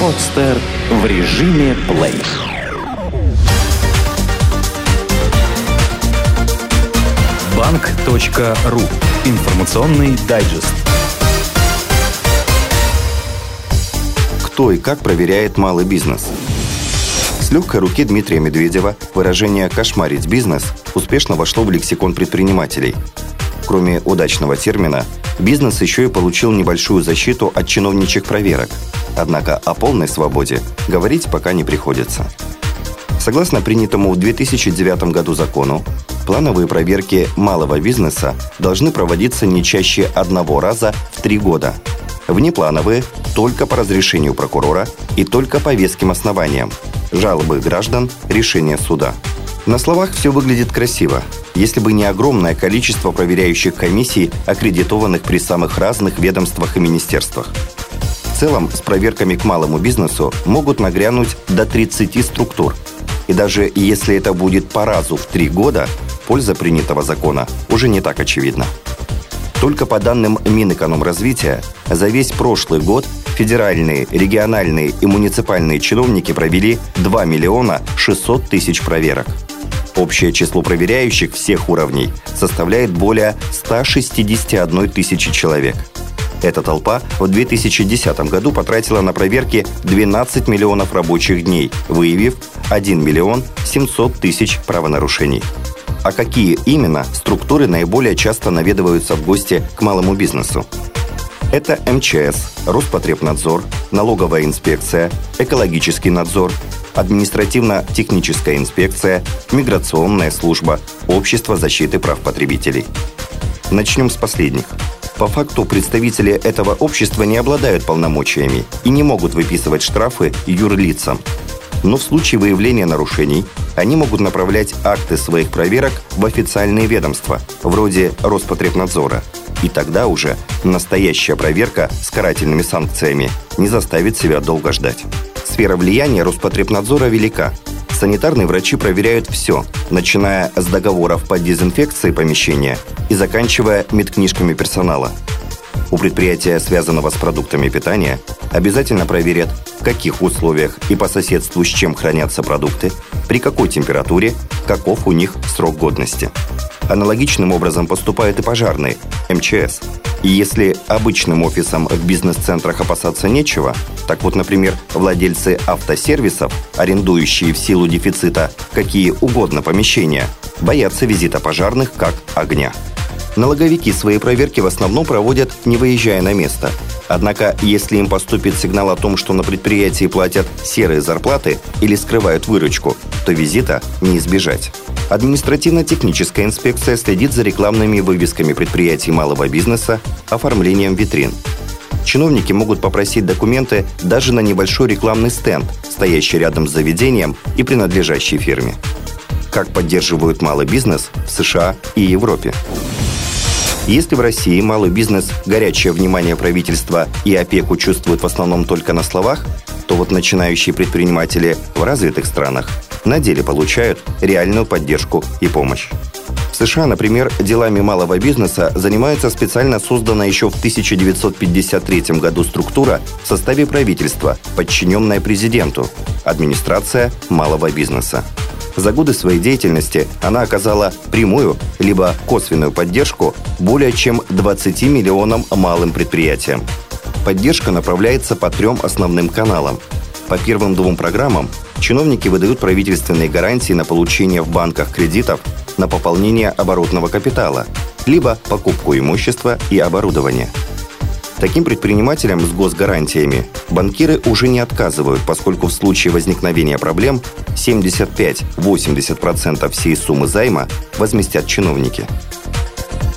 Подстер в режиме плей. Банк.ру. Информационный дайджест. Кто и как проверяет малый бизнес? С легкой руки Дмитрия Медведева выражение «кошмарить бизнес» успешно вошло в лексикон предпринимателей. Кроме удачного термина, бизнес еще и получил небольшую защиту от чиновничьих проверок. Однако о полной свободе говорить пока не приходится. Согласно принятому в 2009 году закону, плановые проверки малого бизнеса должны проводиться не чаще одного раза в три года. Внеплановые – только по разрешению прокурора и только по веским основаниям – жалобы граждан, решения суда. На словах все выглядит красиво, если бы не огромное количество проверяющих комиссий, аккредитованных при самых разных ведомствах и министерствах. В целом, с проверками к малому бизнесу могут нагрянуть до 30 структур. И даже если это будет по разу в три года, польза принятого закона уже не так очевидна. Только по данным Минэкономразвития, за весь прошлый год федеральные, региональные и муниципальные чиновники провели 2 миллиона 600 тысяч проверок. Общее число проверяющих всех уровней составляет более 161 тысячи человек. Эта толпа в 2010 году потратила на проверки 12 миллионов рабочих дней, выявив 1 миллион 700 тысяч правонарушений. А какие именно структуры наиболее часто наведываются в гости к малому бизнесу? Это МЧС, Роспотребнадзор, налоговая инспекция, экологический надзор, административно-техническая инспекция, миграционная служба, общество защиты прав потребителей. Начнем с последних. По факту представители этого общества не обладают полномочиями и не могут выписывать штрафы юрлицам. Но в случае выявления нарушений они могут направлять акты своих проверок в официальные ведомства, вроде Роспотребнадзора – и тогда уже настоящая проверка с карательными санкциями не заставит себя долго ждать. Сфера влияния Роспотребнадзора велика. Санитарные врачи проверяют все, начиная с договоров по дезинфекции помещения и заканчивая медкнижками персонала. У предприятия, связанного с продуктами питания, обязательно проверят, в каких условиях и по соседству с чем хранятся продукты, при какой температуре, каков у них срок годности. Аналогичным образом поступают и пожарные, МЧС. И если обычным офисам в бизнес-центрах опасаться нечего, так вот, например, владельцы автосервисов, арендующие в силу дефицита какие угодно помещения, боятся визита пожарных как огня. Налоговики свои проверки в основном проводят, не выезжая на место. Однако, если им поступит сигнал о том, что на предприятии платят серые зарплаты или скрывают выручку, то визита не избежать. Административно-техническая инспекция следит за рекламными вывесками предприятий малого бизнеса, оформлением витрин. Чиновники могут попросить документы даже на небольшой рекламный стенд, стоящий рядом с заведением и принадлежащий фирме. Как поддерживают малый бизнес в США и Европе. Если в России малый бизнес горячее внимание правительства и опеку чувствуют в основном только на словах, то вот начинающие предприниматели в развитых странах на деле получают реальную поддержку и помощь. В США, например, делами малого бизнеса занимается специально созданная еще в 1953 году структура в составе правительства, подчиненная президенту – администрация малого бизнеса. За годы своей деятельности она оказала прямую либо косвенную поддержку более чем 20 миллионам малым предприятиям. Поддержка направляется по трем основным каналам. По первым двум программам чиновники выдают правительственные гарантии на получение в банках кредитов на пополнение оборотного капитала, либо покупку имущества и оборудования – Таким предпринимателям с госгарантиями банкиры уже не отказывают, поскольку в случае возникновения проблем 75-80% всей суммы займа возместят чиновники.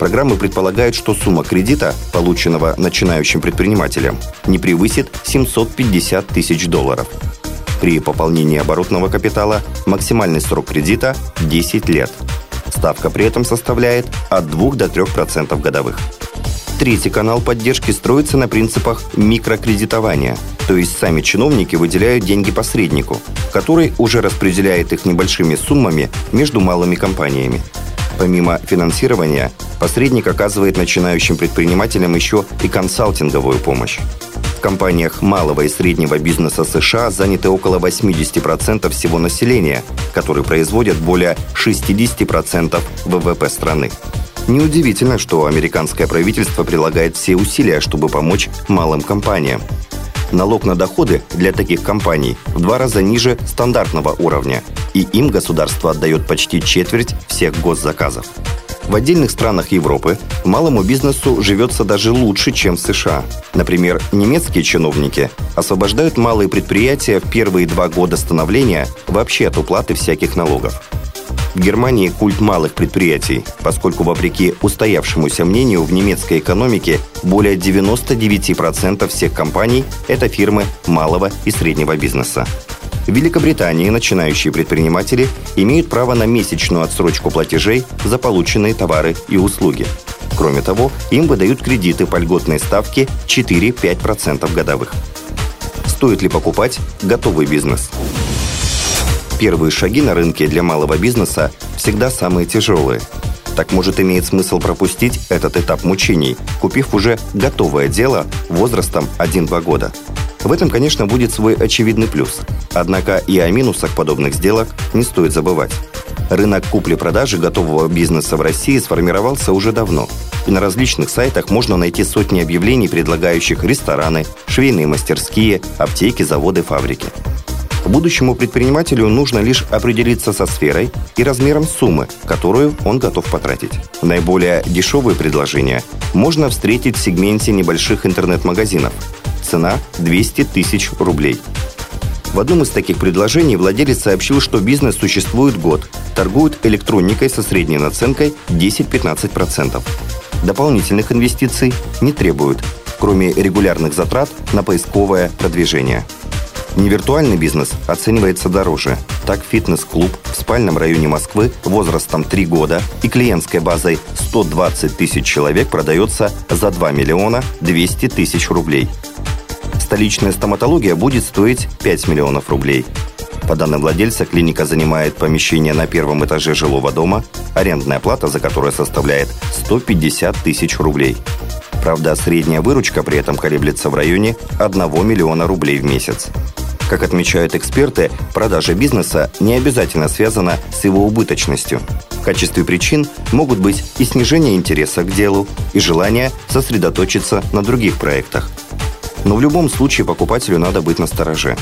Программы предполагают, что сумма кредита, полученного начинающим предпринимателем, не превысит 750 тысяч долларов. При пополнении оборотного капитала максимальный срок кредита – 10 лет. Ставка при этом составляет от 2 до 3% годовых. Третий канал поддержки строится на принципах микрокредитования, то есть сами чиновники выделяют деньги посреднику, который уже распределяет их небольшими суммами между малыми компаниями. Помимо финансирования, посредник оказывает начинающим предпринимателям еще и консалтинговую помощь. В компаниях малого и среднего бизнеса США заняты около 80% всего населения, которые производят более 60% ВВП страны. Неудивительно, что американское правительство прилагает все усилия, чтобы помочь малым компаниям. Налог на доходы для таких компаний в два раза ниже стандартного уровня, и им государство отдает почти четверть всех госзаказов. В отдельных странах Европы малому бизнесу живется даже лучше, чем в США. Например, немецкие чиновники освобождают малые предприятия в первые два года становления вообще от уплаты всяких налогов. В Германии культ малых предприятий, поскольку, вопреки устоявшемуся мнению, в немецкой экономике более 99% всех компаний – это фирмы малого и среднего бизнеса. В Великобритании начинающие предприниматели имеют право на месячную отсрочку платежей за полученные товары и услуги. Кроме того, им выдают кредиты по льготной ставке 4-5% годовых. Стоит ли покупать готовый бизнес? Первые шаги на рынке для малого бизнеса всегда самые тяжелые. Так может имеет смысл пропустить этот этап мучений, купив уже готовое дело возрастом 1-2 года – в этом, конечно, будет свой очевидный плюс. Однако и о минусах подобных сделок не стоит забывать. Рынок купли-продажи готового бизнеса в России сформировался уже давно. И на различных сайтах можно найти сотни объявлений, предлагающих рестораны, швейные мастерские, аптеки, заводы, фабрики. Будущему предпринимателю нужно лишь определиться со сферой и размером суммы, которую он готов потратить. Наиболее дешевые предложения можно встретить в сегменте небольших интернет-магазинов – Цена 200 тысяч рублей. В одном из таких предложений владелец сообщил, что бизнес существует год, торгует электроникой со средней наценкой 10-15%. Дополнительных инвестиций не требуют, кроме регулярных затрат на поисковое продвижение. Невиртуальный бизнес оценивается дороже. Так фитнес-клуб в спальном районе Москвы возрастом 3 года и клиентской базой 120 тысяч человек продается за 2 миллиона 200 тысяч рублей – столичная стоматология будет стоить 5 миллионов рублей. По данным владельца, клиника занимает помещение на первом этаже жилого дома, арендная плата за которое составляет 150 тысяч рублей. Правда, средняя выручка при этом колеблется в районе 1 миллиона рублей в месяц. Как отмечают эксперты, продажа бизнеса не обязательно связана с его убыточностью. В качестве причин могут быть и снижение интереса к делу, и желание сосредоточиться на других проектах – но в любом случае покупателю надо быть настороже.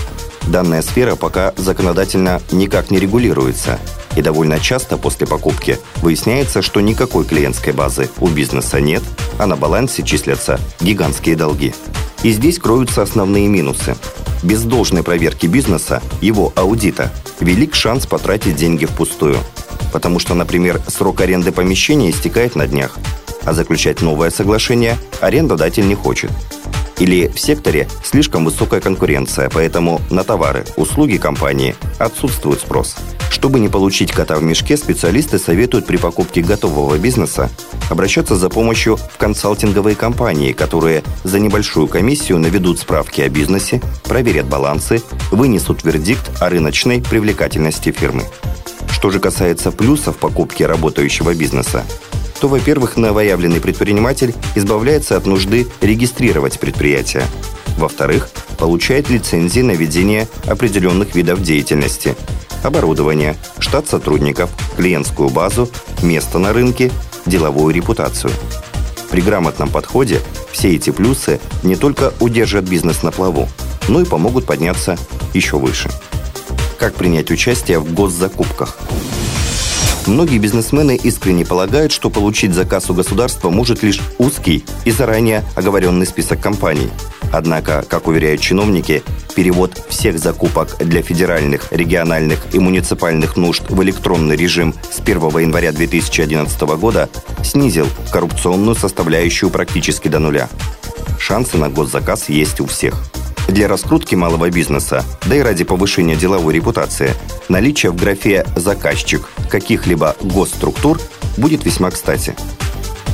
Данная сфера пока законодательно никак не регулируется. И довольно часто после покупки выясняется, что никакой клиентской базы у бизнеса нет, а на балансе числятся гигантские долги. И здесь кроются основные минусы. Без должной проверки бизнеса, его аудита, велик шанс потратить деньги впустую. Потому что, например, срок аренды помещения истекает на днях, а заключать новое соглашение арендодатель не хочет – или в секторе слишком высокая конкуренция, поэтому на товары, услуги компании отсутствует спрос. Чтобы не получить кота в мешке, специалисты советуют при покупке готового бизнеса обращаться за помощью в консалтинговые компании, которые за небольшую комиссию наведут справки о бизнесе, проверят балансы, вынесут вердикт о рыночной привлекательности фирмы. Что же касается плюсов покупки работающего бизнеса, то, во-первых, новоявленный предприниматель избавляется от нужды регистрировать предприятие. Во-вторых, получает лицензии на ведение определенных видов деятельности, оборудование, штат сотрудников, клиентскую базу, место на рынке, деловую репутацию. При грамотном подходе все эти плюсы не только удержат бизнес на плаву, но и помогут подняться еще выше. Как принять участие в госзакупках? Многие бизнесмены искренне полагают, что получить заказ у государства может лишь узкий и заранее оговоренный список компаний. Однако, как уверяют чиновники, перевод всех закупок для федеральных, региональных и муниципальных нужд в электронный режим с 1 января 2011 года снизил коррупционную составляющую практически до нуля. Шансы на госзаказ есть у всех. Для раскрутки малого бизнеса, да и ради повышения деловой репутации, наличие в графе «заказчик» каких-либо госструктур будет весьма кстати.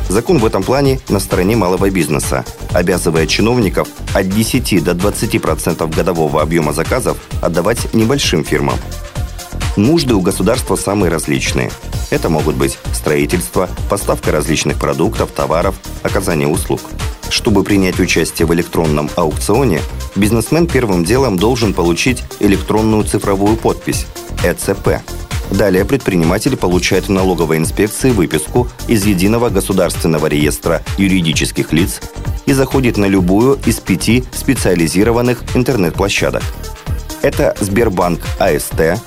Закон в этом плане на стороне малого бизнеса, обязывая чиновников от 10 до 20% годового объема заказов отдавать небольшим фирмам. Нужды у государства самые различные. Это могут быть строительство, поставка различных продуктов, товаров, оказание услуг. Чтобы принять участие в электронном аукционе, бизнесмен первым делом должен получить электронную цифровую подпись – ЭЦП. Далее предприниматель получает в налоговой инспекции выписку из Единого государственного реестра юридических лиц и заходит на любую из пяти специализированных интернет-площадок. Это Сбербанк АСТ,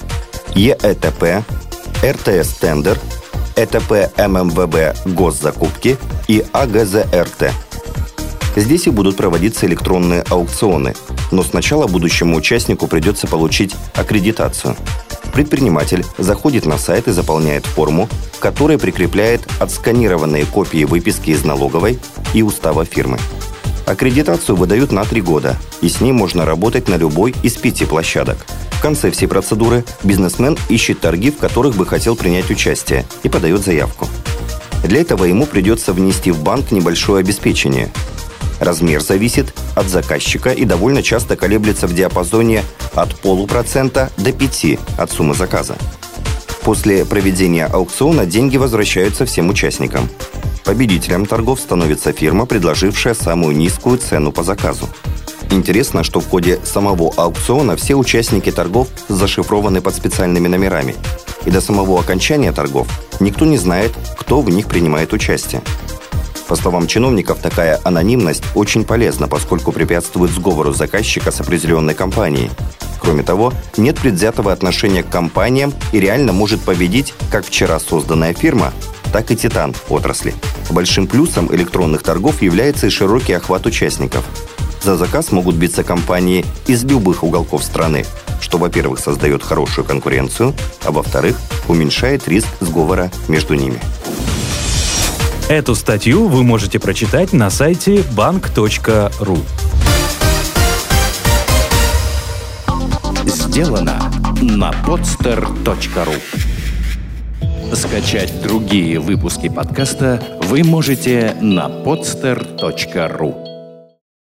ЕЭТП, РТС Тендер, ЭТП ММВБ Госзакупки и АГЗРТ. Здесь и будут проводиться электронные аукционы, но сначала будущему участнику придется получить аккредитацию. Предприниматель заходит на сайт и заполняет форму, к которой прикрепляет отсканированные копии выписки из налоговой и устава фирмы. Аккредитацию выдают на три года, и с ней можно работать на любой из пяти площадок. В конце всей процедуры бизнесмен ищет торги, в которых бы хотел принять участие, и подает заявку. Для этого ему придется внести в банк небольшое обеспечение. Размер зависит от заказчика и довольно часто колеблется в диапазоне от полупроцента до 5 от суммы заказа. После проведения аукциона деньги возвращаются всем участникам. Победителем торгов становится фирма, предложившая самую низкую цену по заказу. Интересно, что в ходе самого аукциона все участники торгов зашифрованы под специальными номерами. И до самого окончания торгов никто не знает, кто в них принимает участие. По словам чиновников, такая анонимность очень полезна, поскольку препятствует сговору заказчика с определенной компанией. Кроме того, нет предвзятого отношения к компаниям и реально может победить как вчера созданная фирма, так и титан отрасли. Большим плюсом электронных торгов является и широкий охват участников. За заказ могут биться компании из любых уголков страны, что, во-первых, создает хорошую конкуренцию, а во-вторых, уменьшает риск сговора между ними. Эту статью вы можете прочитать на сайте bank.ru. Сделано на podster.ru Скачать другие выпуски подкаста вы можете на podster.ru